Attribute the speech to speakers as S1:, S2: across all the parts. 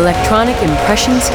S1: Electronic Impressions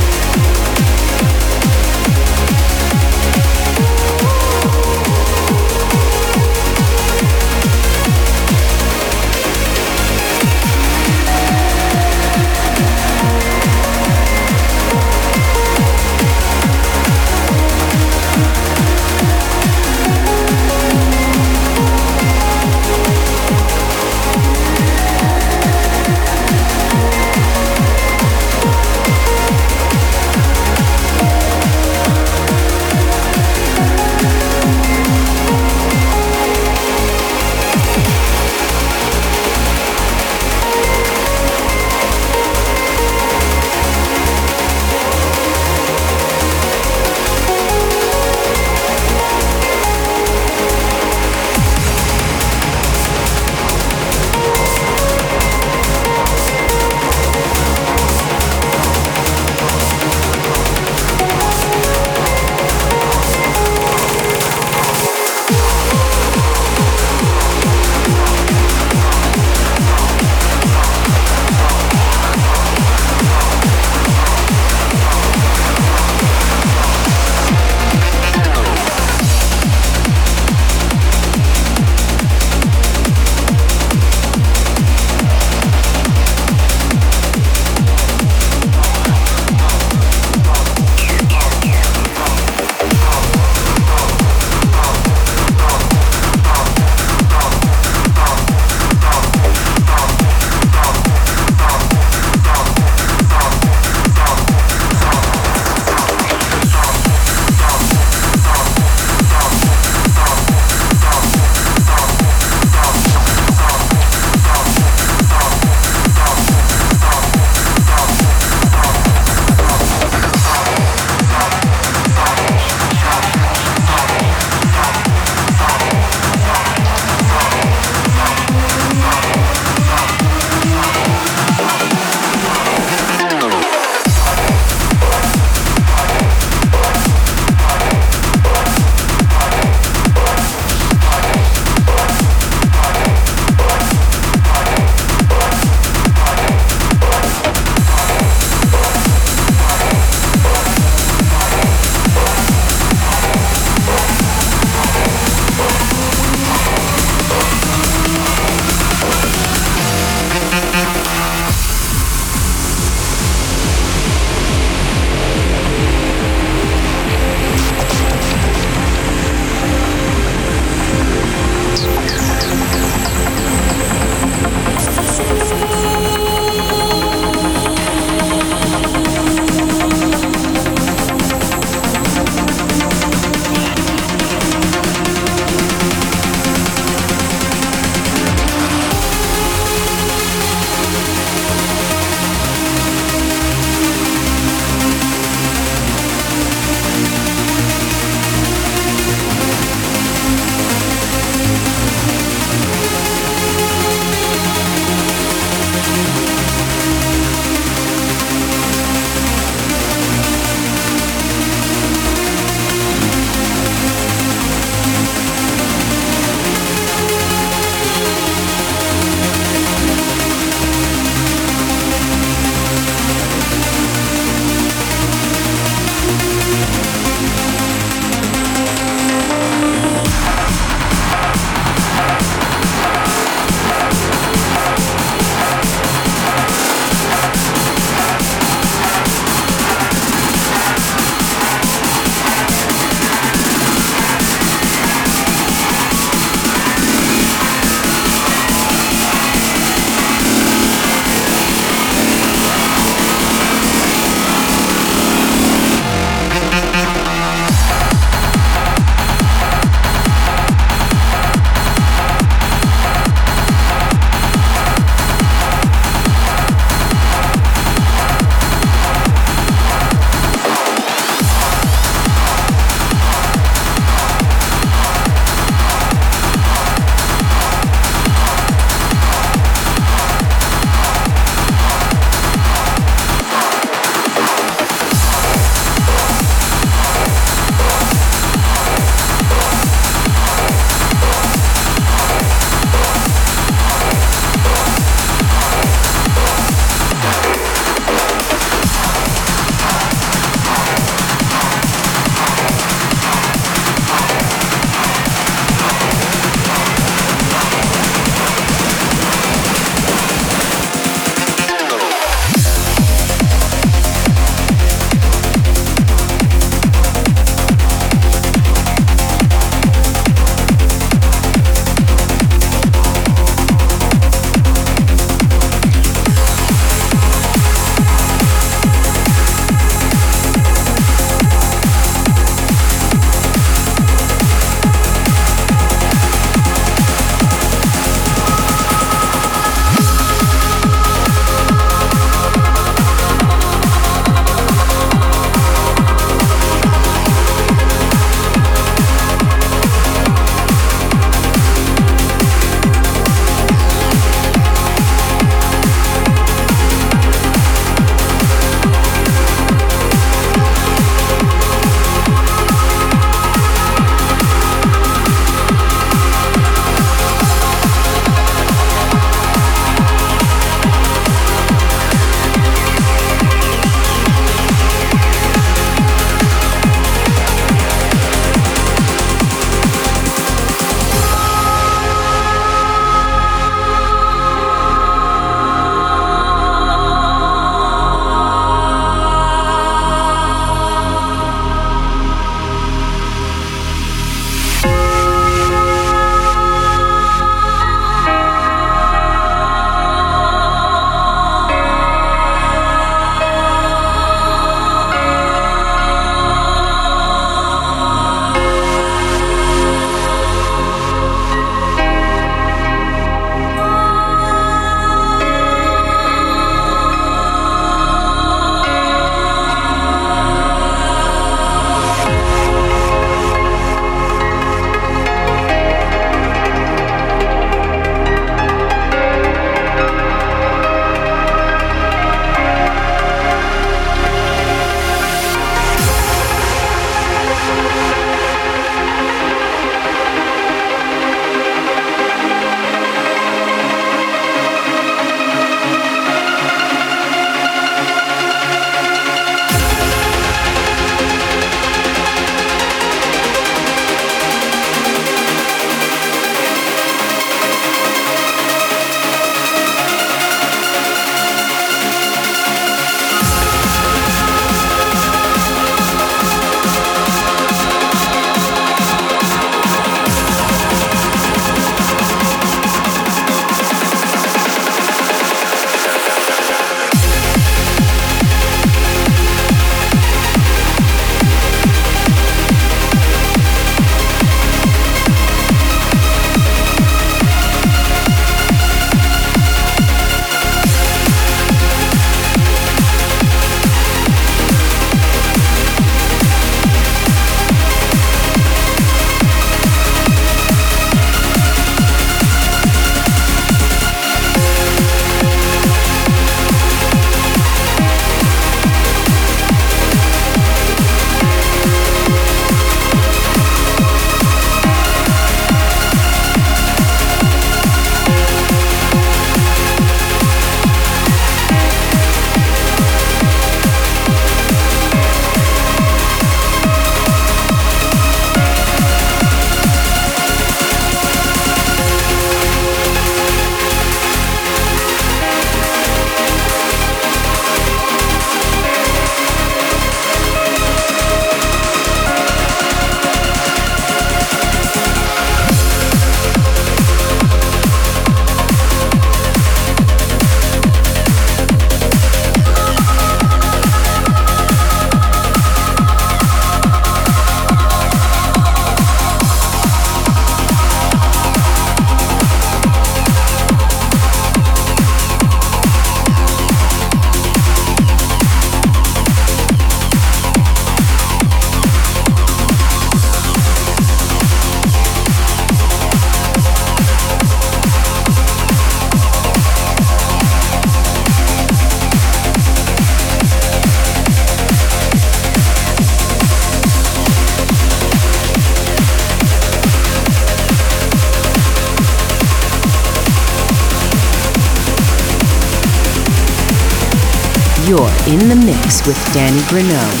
S1: with Danny Grunow.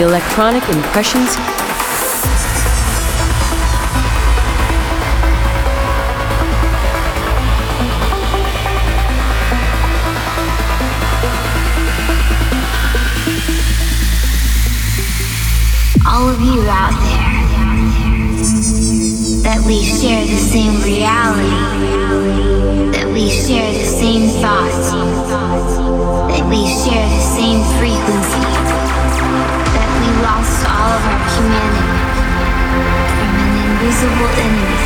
S1: Electronic Impressions.
S2: All of you out there that we share the same reality, that we share the same thoughts, that we share the same frequency, invisible enemy.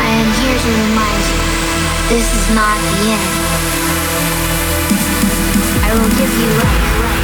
S2: I am here to remind you this is not the end. I will give you life.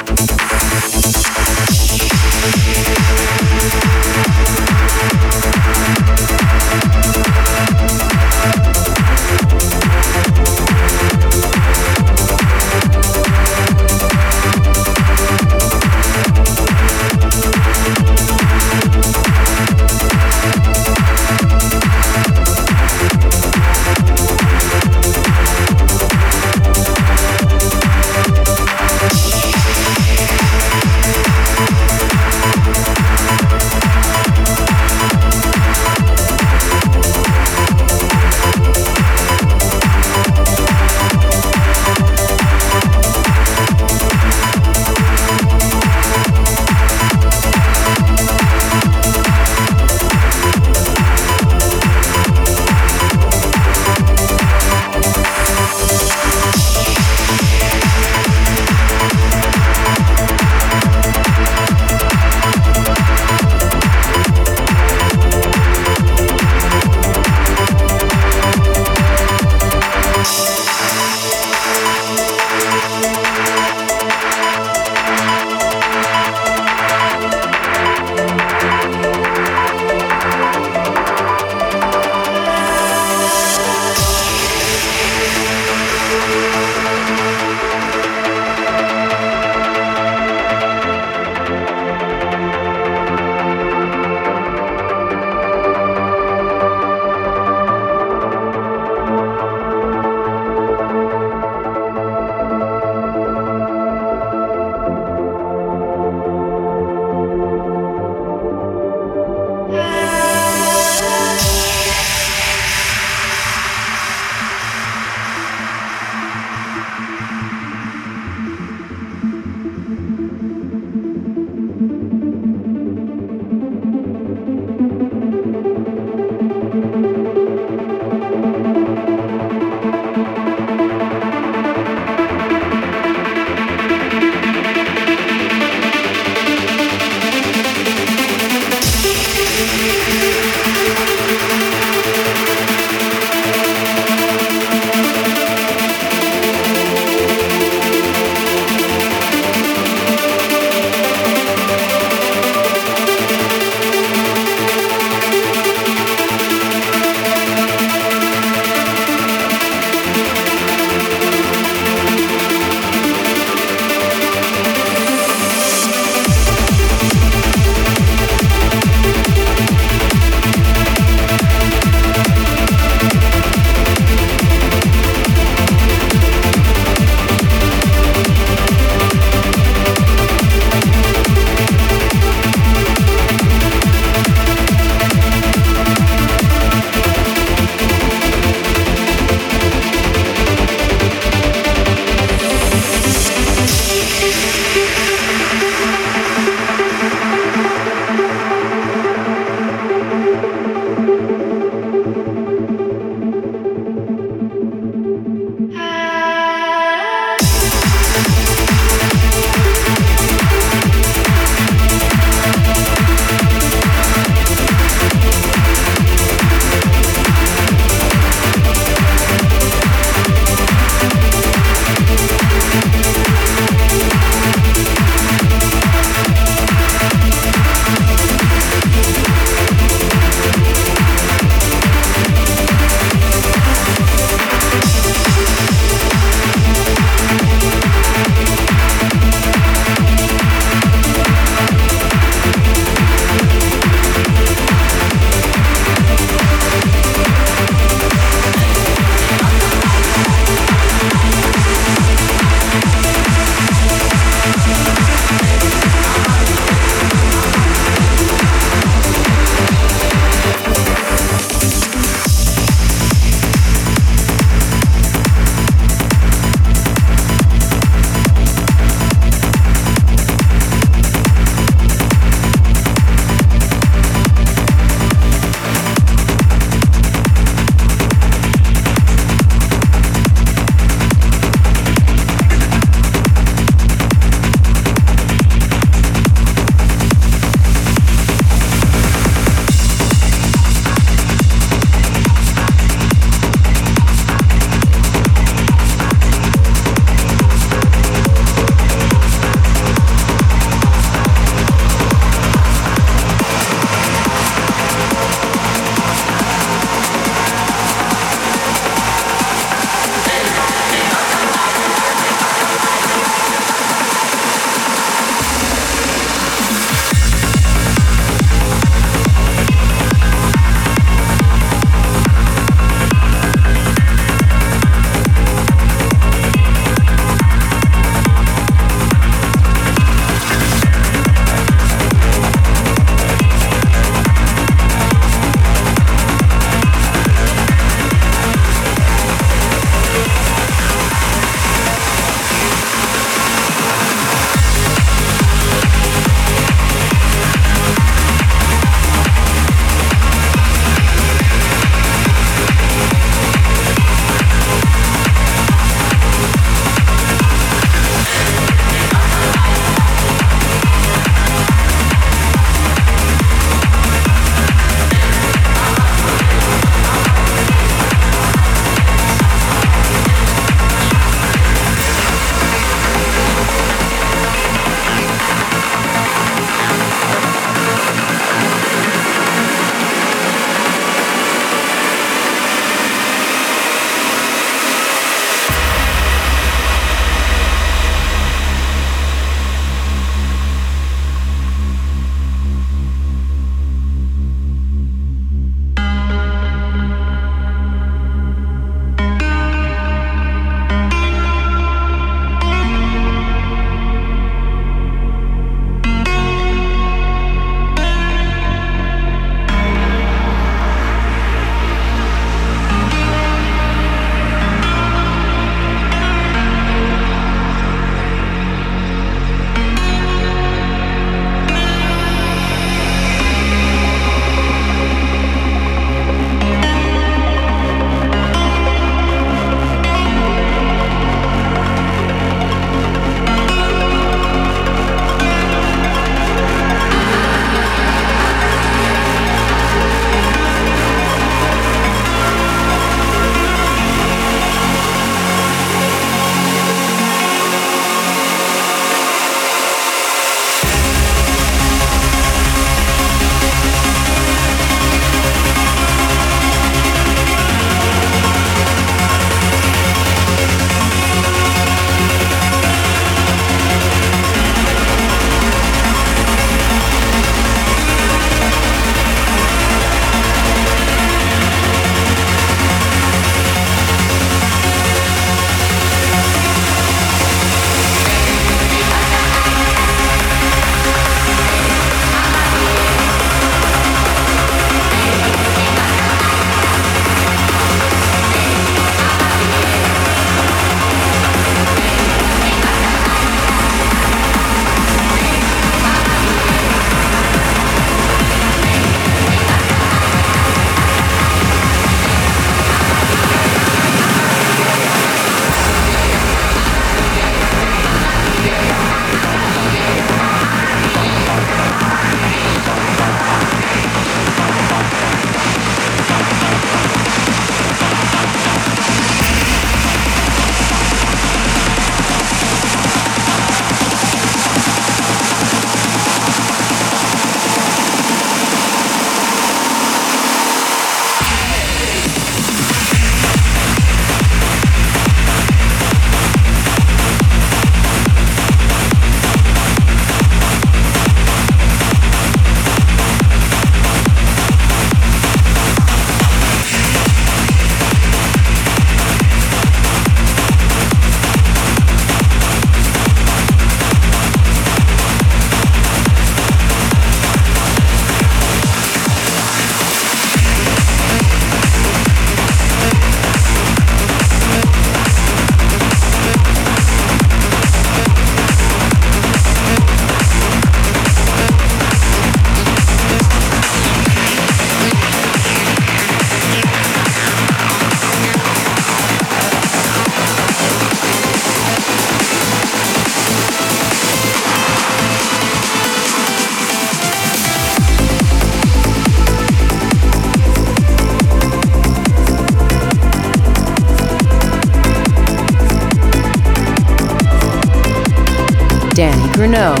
S1: Danny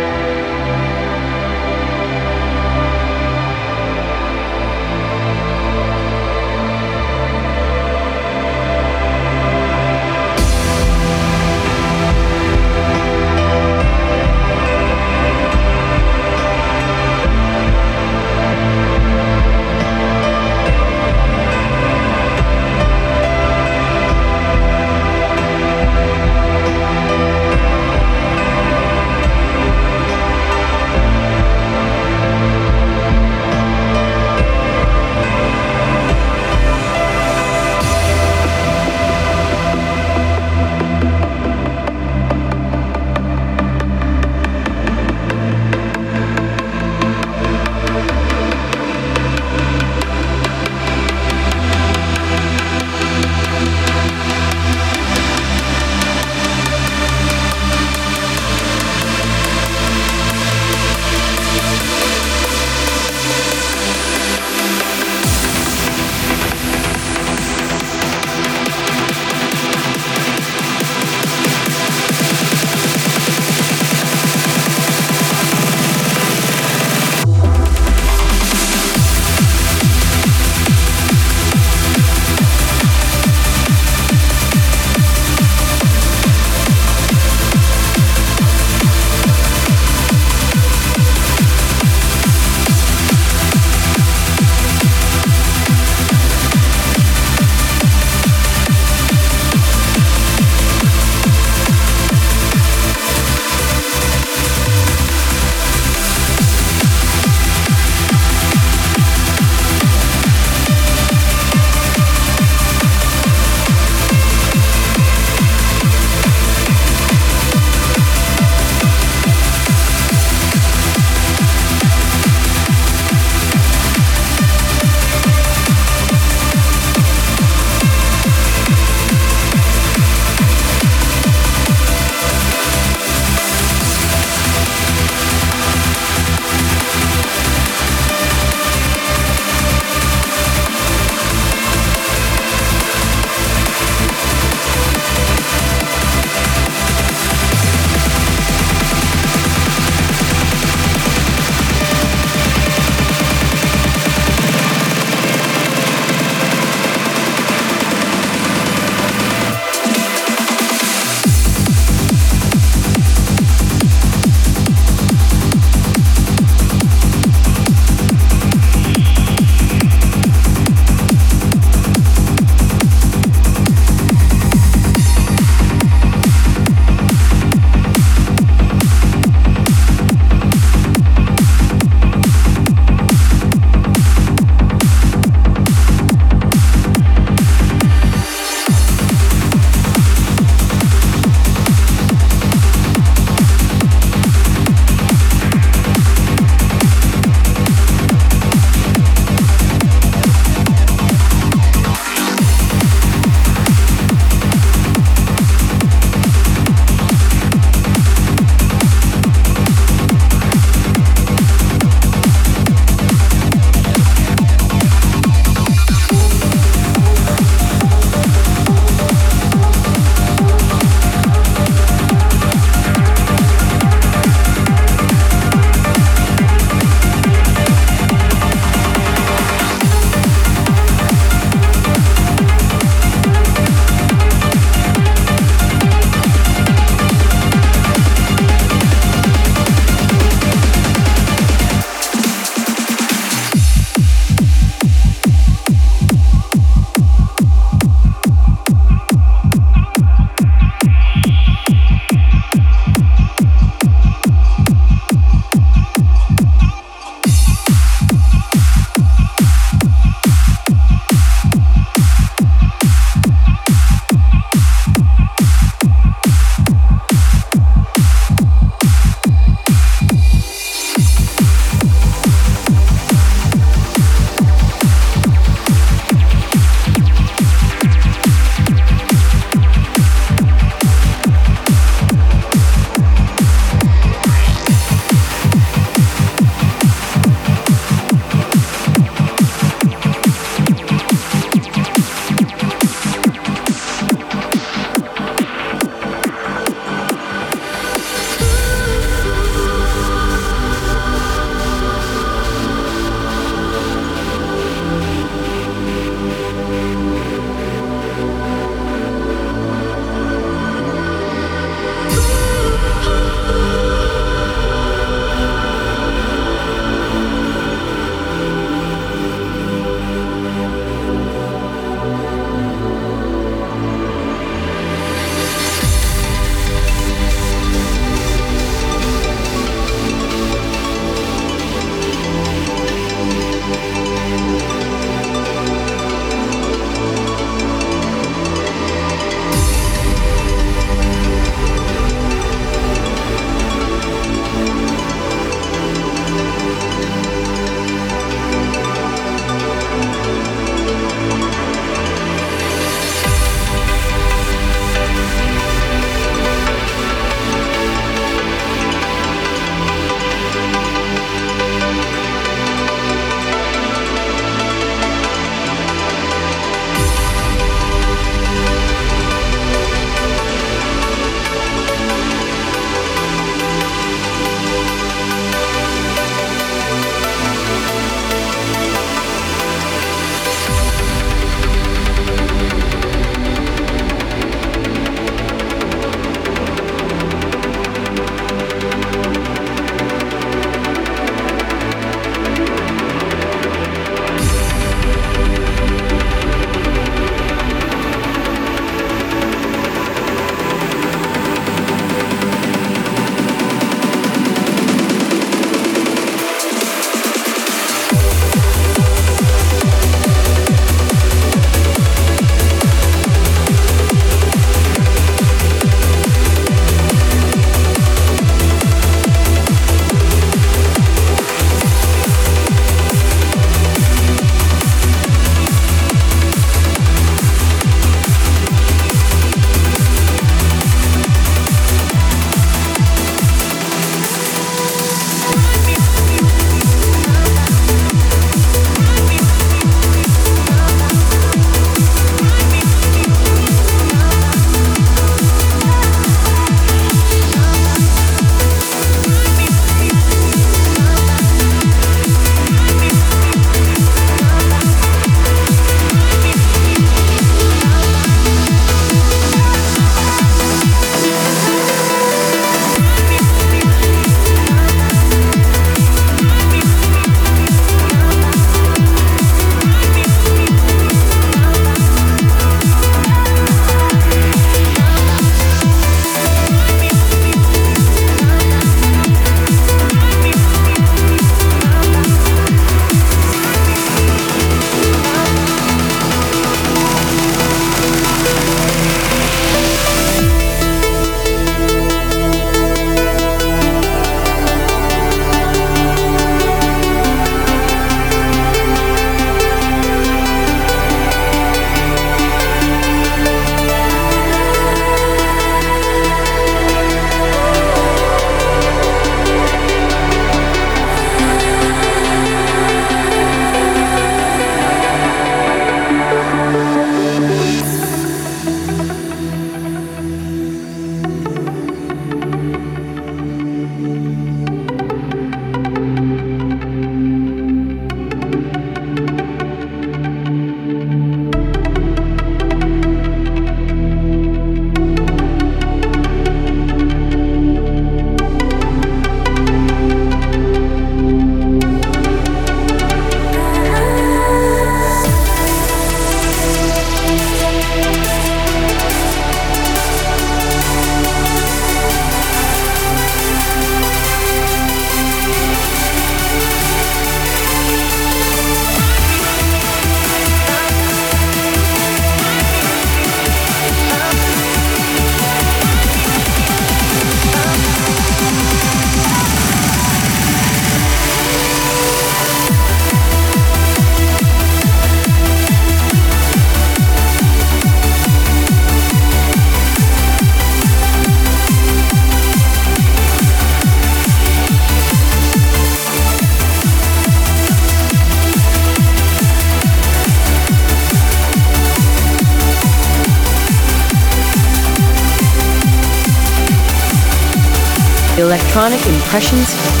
S1: Electronic Impressions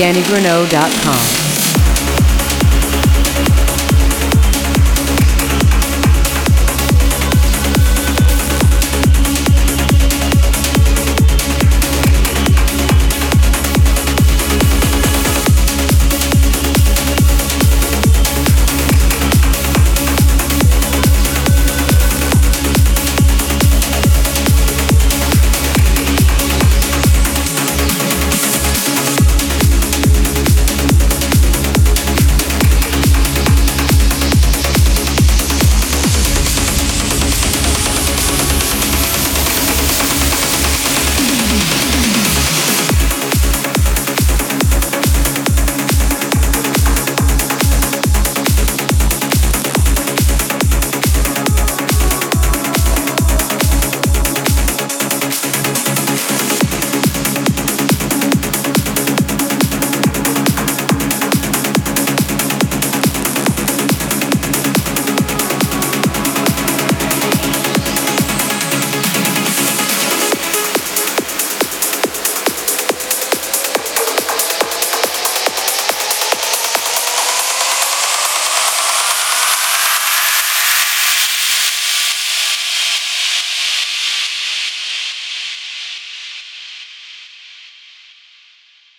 S1: DannyGrunow.com.